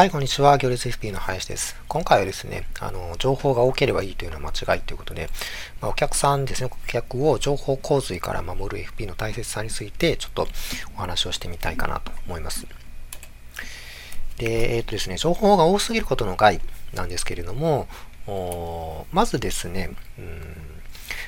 はい、こんにちは。行列 FP の林です。今回はですね、あの、情報が多ければいいというのは間違いということで、まあ、お客さんですね、顧客を情報洪水から守る FP の大切さについて、ちょっとお話をしてみたいかなと思います。で、えっ、ー、とですね、情報が多すぎることの害なんですけれども、まずですね、うん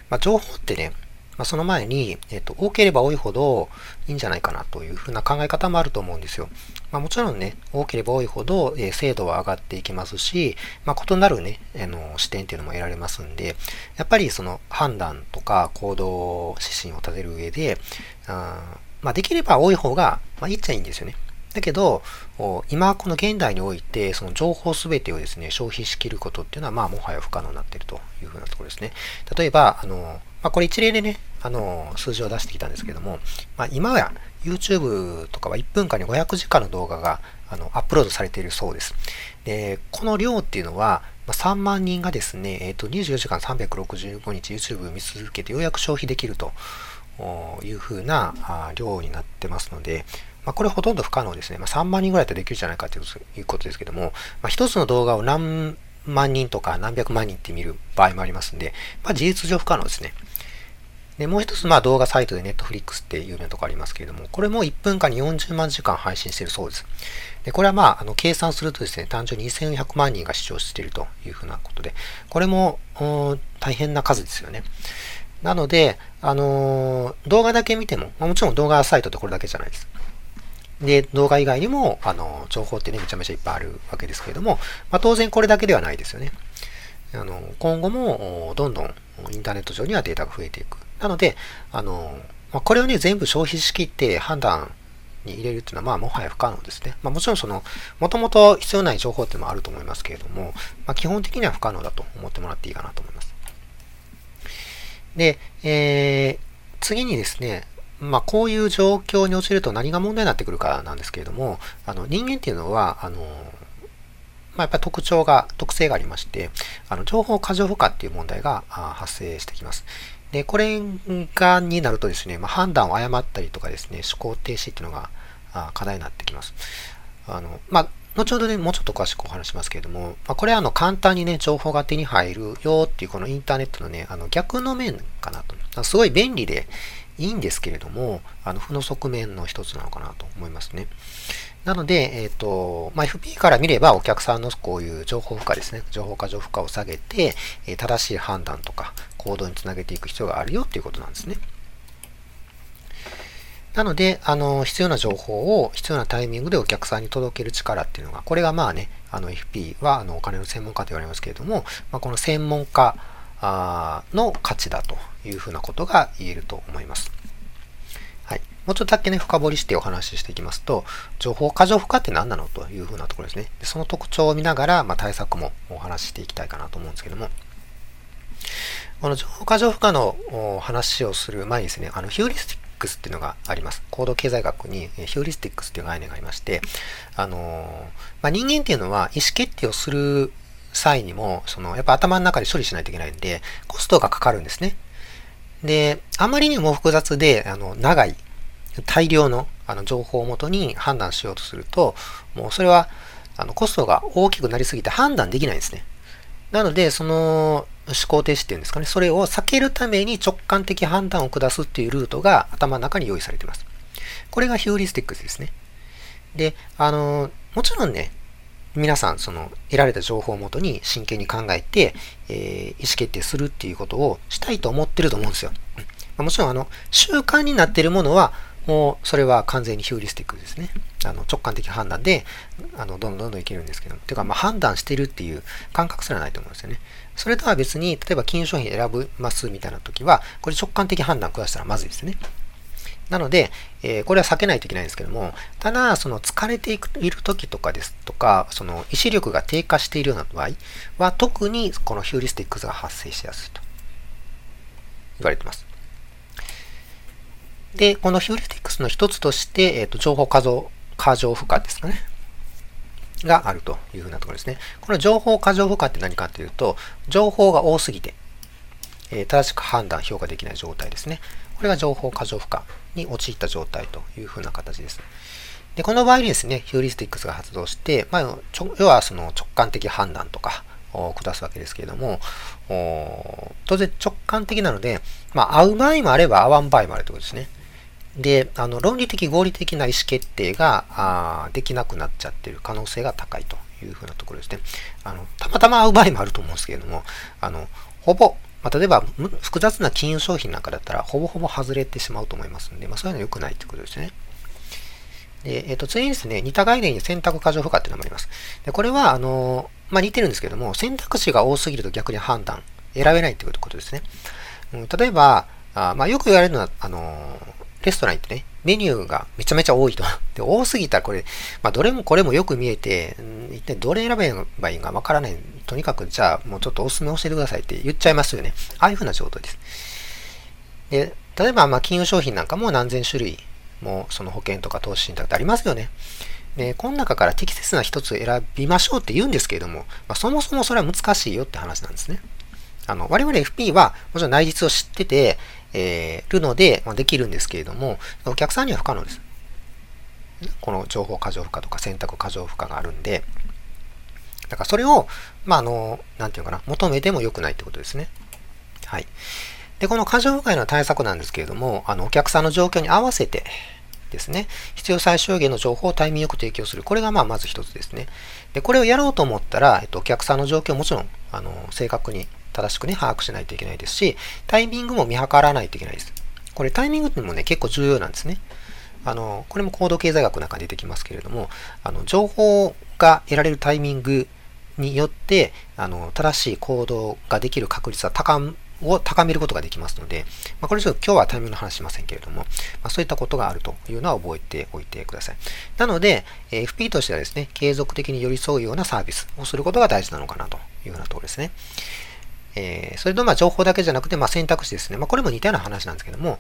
まあ、情報ってね、まあ、その前に、えっ、と、多ければ多いほどいいんじゃないかなというふうな考え方もあると思うんですよ。まあ、もちろんね、多ければ多いほど、えー、精度は上がっていきますし、まあ、異なるね、あの視点っていうのも得られますんで、やっぱりその判断とか行動指針を立てる上で、あまあ、できれば多い方が、まあ、いいっちゃいいんですよね。だけど、今この現代において、その情報すべてをですね、消費しきることっていうのは、まあ、もはや不可能になっているというふうなところですね。例えば、あの、まあ、これ一例でね、あの、数字を出してきたんですけども、まあ、今は YouTube とかは1分間に500時間の動画があのアップロードされているそうです。で、この量っていうのは、まあ、3万人がですね、えっ、ー、と、24時間365日 YouTube を見続けてようやく消費できるというふうな量になってますので、まあ、これほとんど不可能ですね。まあ、3万人ぐらいだとできるじゃないかということですけども、まあ、一つの動画を何万人とか何百万人って見る場合もありますんで、まあ、事実上不可能ですね。で、もう一つ、まあ動画サイトで Netflix っていうようなとこありますけれども、これも1分間に40万時間配信してるそうです。で、これはまあ、あの、計算するとですね、単純に2100万人が視聴しているというふうなことで、これも、大変な数ですよね。なので、あのー、動画だけ見ても、ま、もちろん動画サイトってこれだけじゃないです。で、動画以外にも、あの、情報ってね、めちゃめちゃいっぱいあるわけですけれども、まあ、当然これだけではないですよね。あの、今後も、どんどんインターネット上にはデータが増えていく。なので、あの、まあ、これをね、全部消費しきって判断に入れるっていうのは、まあ、もはや不可能ですね。まあ、もちろんその、もともと必要ない情報っていうのもあると思いますけれども、まあ、基本的には不可能だと思ってもらっていいかなと思います。で、えー、次にですね、まあ、こういう状況に陥ると何が問題になってくるかなんですけれども、あの人間っていうのは、あのまあ、やっぱり特徴が、特性がありまして、あの情報過剰負荷っていう問題が発生してきます。で、これが、になるとですね、まあ、判断を誤ったりとかですね、思考停止っていうのが課題になってきます。あの、まあ、後ほどね、もうちょっと詳しくお話しますけれども、まあ、これはあの簡単にね、情報が手に入るよっていうこのインターネットのね、あの逆の面かなと。すごい便利でいいんですけれども、あの負の側面の一つなのかなと思いますね。なので、えっ、ー、と、まあ、FP から見ればお客さんのこういう情報負荷ですね、情報過剰負荷を下げて、え正しい判断とか行動につなげていく必要があるよっていうことなんですね。なので、あの、必要な情報を必要なタイミングでお客さんに届ける力っていうのが、これがまあね、あの FP はあのお金の専門家と言われますけれども、まあ、この専門家の価値だというふうなことが言えると思います。はいもうちょっとだけね、深掘りしてお話ししていきますと、情報過剰負荷って何なのというふうなところですね。でその特徴を見ながら、まあ、対策もお話ししていきたいかなと思うんですけども、この情報過剰負荷の話をする前にですね、あのヒューリスティックスっていうのがあります。行動経済学にヒューリスティックスっていう概念がありまして、あのまあ、人間っていうのは意思決定をする際にも、そのやっぱ頭の中で処理しないといけないんで、コストがかかるんですね。で、あまりにも複雑で、あの、長い大量のあの情報をもとに判断しようとすると、もうそれはあのコストが大きくなりすぎて判断できないんですね。なので、その思考停止っていうんですかね、それを避けるために直感的判断を下すっていうルートが頭の中に用意されています。これがヒューリスティックスですね。で、あの、もちろんね、皆さん、その、得られた情報をもとに真剣に考えて、えー、意思決定するっていうことをしたいと思ってると思うんですよ。もちろん、あの、習慣になっているものは、もうそれは完全にヒューリスティックですね。あの直感的判断で、あのどんどんどんどんいけるんですけども。ていうか、まあ、判断してるっていう感覚すらないと思うんですよね。それとは別に、例えば金融商品選ぶますみたいな時は、これ直感的判断下したらまずいですね。なので、えー、これは避けないといけないんですけども、ただ、その疲れていくいる時とかですとか、その意志力が低下しているような場合は、特にこのヒューリスティックスが発生しやすいと言われています。で、このヒューリスティックスの一つとして、えっ、ー、と、情報過剰、過剰負荷ですかね。があるというふうなところですね。この情報過剰負荷って何かというと、情報が多すぎて、え、正しく判断、評価できない状態ですね。これが情報過剰負荷に陥った状態というふうな形です。で、この場合にですね、ヒューリスティックスが発動して、まあ、要はその直感的判断とかを下すわけですけれども、当然直感的なので、まあ、合う場合もあれば合わん場合もあるということですね。で、あの論理的合理的な意思決定があできなくなっちゃってる可能性が高いというふうなところですね。あのたまたま合う場合もあると思うんですけれども、あのほぼ、まあ、例えば複雑な金融商品なんかだったらほぼほぼ外れてしまうと思いますので、まあ、そういうのは良くないということですね。で、えっ、ー、と、次にですね、似た概念に選択過剰負荷っていうのもあります。で、これは、あの、まあ、似てるんですけども、選択肢が多すぎると逆に判断、選べないっていうことですね。うん、例えば、あまあ、よく言われるのは、あの、レストラン行ってね、メニューがめちゃめちゃ多いと。で、多すぎたらこれ、まあ、どれもこれもよく見えて、一体どれ選べばいいのかわからない。とにかく、じゃあ、もうちょっとおすすめ教えてくださいって言っちゃいますよね。ああいうふうな状態です。で、例えば、まあ、金融商品なんかも何千種類もその保険とか投資信託ってありますよね。で、この中から適切な一つ選びましょうって言うんですけれども、まあ、そもそもそれは難しいよって話なんですね。あの、我々 FP はもちろん内実を知ってて、えー、るので、まあ、できるんですけれども、お客さんには不可能です。この情報過剰負荷とか選択過剰負荷があるんで、だからそれを、まあ、あの、なんていうかな、求めても良くないってことですね。はい。で、この過剰負荷の対策なんですけれども、あの、お客さんの状況に合わせてですね、必要最小限の情報をタイミングよく提供する。これがまあまず一つですね。で、これをやろうと思ったら、えっと、お客さんの状況をもちろん、あの、正確に正しくね、把握しないといけないですし、タイミングも見計らないといけないです。これタイミングってもね、結構重要なんですね。あの、これも行動経済学の中に出てきますけれども、あの、情報が得られるタイミングによって、あの、正しい行動ができる確率は高を高めることができますので、まあ、これちょっと今日はタイミングの話しませんけれども、まあ、そういったことがあるというのは覚えておいてください。なので、FP としてはですね、継続的に寄り添うようなサービスをすることが大事なのかなというようなところですね。えー、それとまあ情報だけじゃなくて、まあ、選択肢ですね。まあ、これも似たような話なんですけども、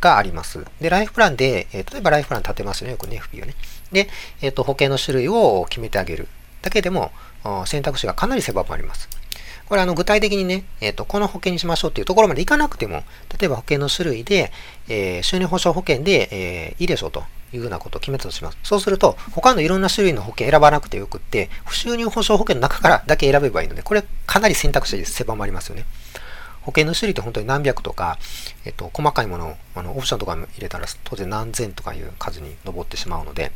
があります。で、ライフプランで、えー、例えばライフプラン立てますよね、よくね、FP をね。で、えっ、ー、と、保険の種類を決めてあげるだけでも、選択肢がかなり狭まります。これあの具体的にね、えっ、ー、と、この保険にしましょうっていうところまでいかなくても、例えば保険の種類で、えー、収入保障保険で、えー、いいでしょうというふうなことを決めたとします。そうすると、他のいろんな種類の保険選ばなくてよくって、不収入保障保険の中からだけ選べばいいので、これかなり選択肢狭まりますよね。保険の種類って本当に何百とか、えっと、細かいものを、あの、オプションとか入れたら当然何千とかいう数に上ってしまうので、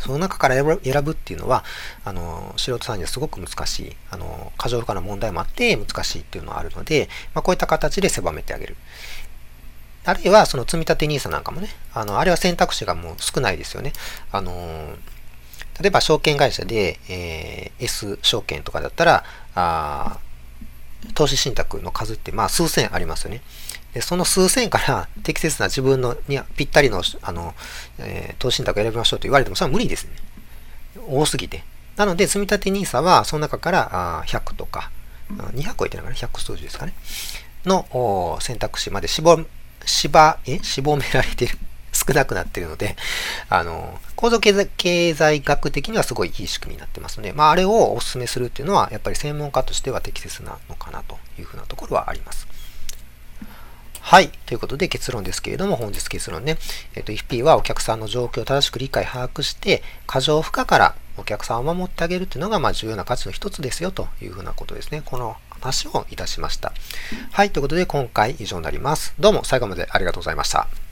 その中から選ぶっていうのは、あの、素人さんにはすごく難しい、あの、過剰負荷の問題もあって難しいっていうのはあるので、まあ、こういった形で狭めてあげる。あるいは、その積立 NISA なんかもね、あの、あれは選択肢がもう少ないですよね。あの、例えば証券会社で、えー、S 証券とかだったら、あ投資信託の数ってまあ数千ありますよね。でその数千から 適切な自分のにぴったりのあの、えー、投資信託を選びましょうと言われても、それは無理ですね。多すぎて。なので、積立 NISA は、その中からあ100とか、200超えてないかな ?100 数字ですかね。の選択肢まで絞、絞、え？絞められてる。少なくなっているので、あの、構造経済学的にはすごいいい仕組みになってますので、まあ、あれをお勧めするっていうのは、やっぱり専門家としては適切なのかなというふうなところはあります。はい。ということで結論ですけれども、本日結論ね。えっ、と、FP はお客さんの状況を正しく理解、把握して、過剰負荷からお客さんを守ってあげるというのが、まあ、重要な価値の一つですよというふうなことですね。この話をいたしました。はい。ということで、今回以上になります。どうも最後までありがとうございました。